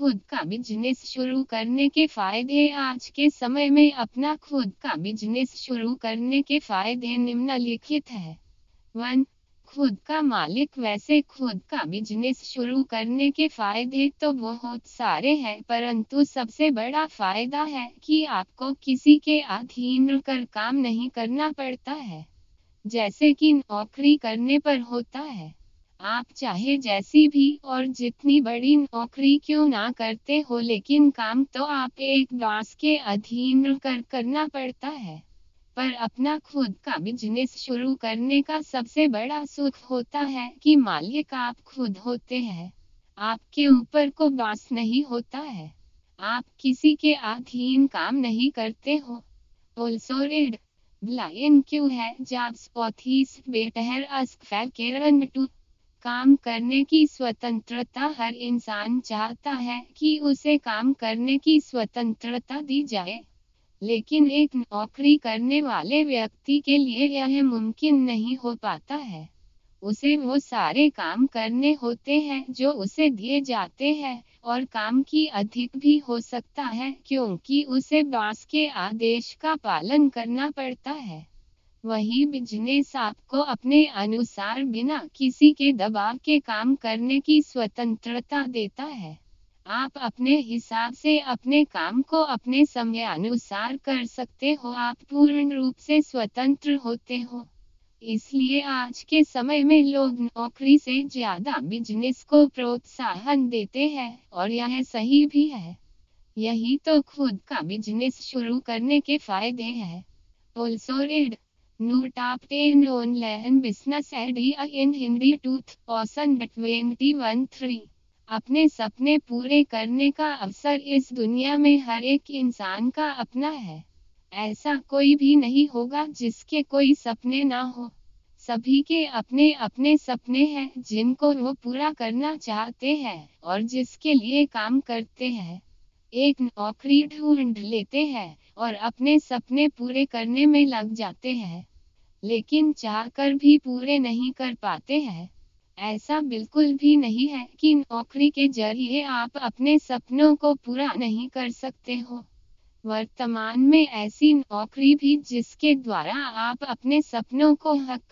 खुद का बिज़नेस शुरू करने के फ़ायदे आज के समय में अपना खुद का बिज़नेस शुरू करने के फ़ायदे निम्नलिखित है। वन, खुद का मालिक वैसे खुद का बिज़नेस शुरू करने के फ़ायदे तो बहुत सारे हैं, परंतु सबसे बड़ा फ़ायदा है कि आपको किसी के अधीन कर काम नहीं करना पड़ता है। जैसे कि नौकरी करने पर होता है। आप चाहे जैसी भी और जितनी बड़ी नौकरी क्यों ना करते हो, लेकिन काम तो आप एक बॉस के अधीन कर, करना पड़ता है। पर अपना खुद का बिज़नेस शुरू करने का सबसे बड़ा सुख होता है कि मालिक आप खुद होते हैं। आपके ऊपर को बॉस नहीं होता है। आप किसी के अधीन काम नहीं करते हो। ऑल्सो रेड ब्लाइन क्यों है? जॉब्स पॉथीस बेटर अस्क फैकेरन टू काम करने की स्वतंत्रता हर इंसान चाहता है कि उसे काम करने की स्वतंत्रता दी जाए। लेकिन एक नौकरी करने वाले व्यक्ति के लिए यह मुमकिन नहीं हो पाता है। उसे वो सारे काम करने होते हैं जो उसे दिए जाते हैं और काम की अधिक भी हो सकता है क्योंकि उसे बॉस के आदेश का पालन करना पड़ता है। वही बिज़नेस आपको अपने अनुसार बिना किसी के दबाव के काम करने की स्वतंत्रता देता है। आप अपने हिसाब से अपने काम को अपने समय अनुसार कर सकते हो, आप पूर्ण रूप से स्वतंत्र होते हो। इसलिए आज के समय में लोग नौकरी से ज़्यादा बिज़नेस को प्रोत्साहन देते हैं और यह सही भी है। यही तो खुद का बिज़नेस शुरू करने के फ़ायदे हैं। Also Business idea in Hindi 2021-3 अपने सपने पूरे करने का अवसर इस दुनिया में हर एक इंसान का अपना है। ऐसा कोई भी नहीं होगा जिसके कोई सपने ना हो। सभी के अपने अपने सपने हैं, जिनको वो पूरा करना चाहते हैं और जिसके लिए काम करते हैं। एक नौकरी ढूंढ लेते हैं और अपने सपने पूरे करने में लग जाते हैं। लेकिन चाह कर भी पूरे नहीं कर पाते हैं। ऐसा बिल्कुल भी नहीं है कि नौकरी के ज़रिए आप अपने सपनों को पूरा नहीं कर सकते हो। वर्तमान में ऐसी नौकरी भी जिसके द्वारा आप अपने सपनों को हक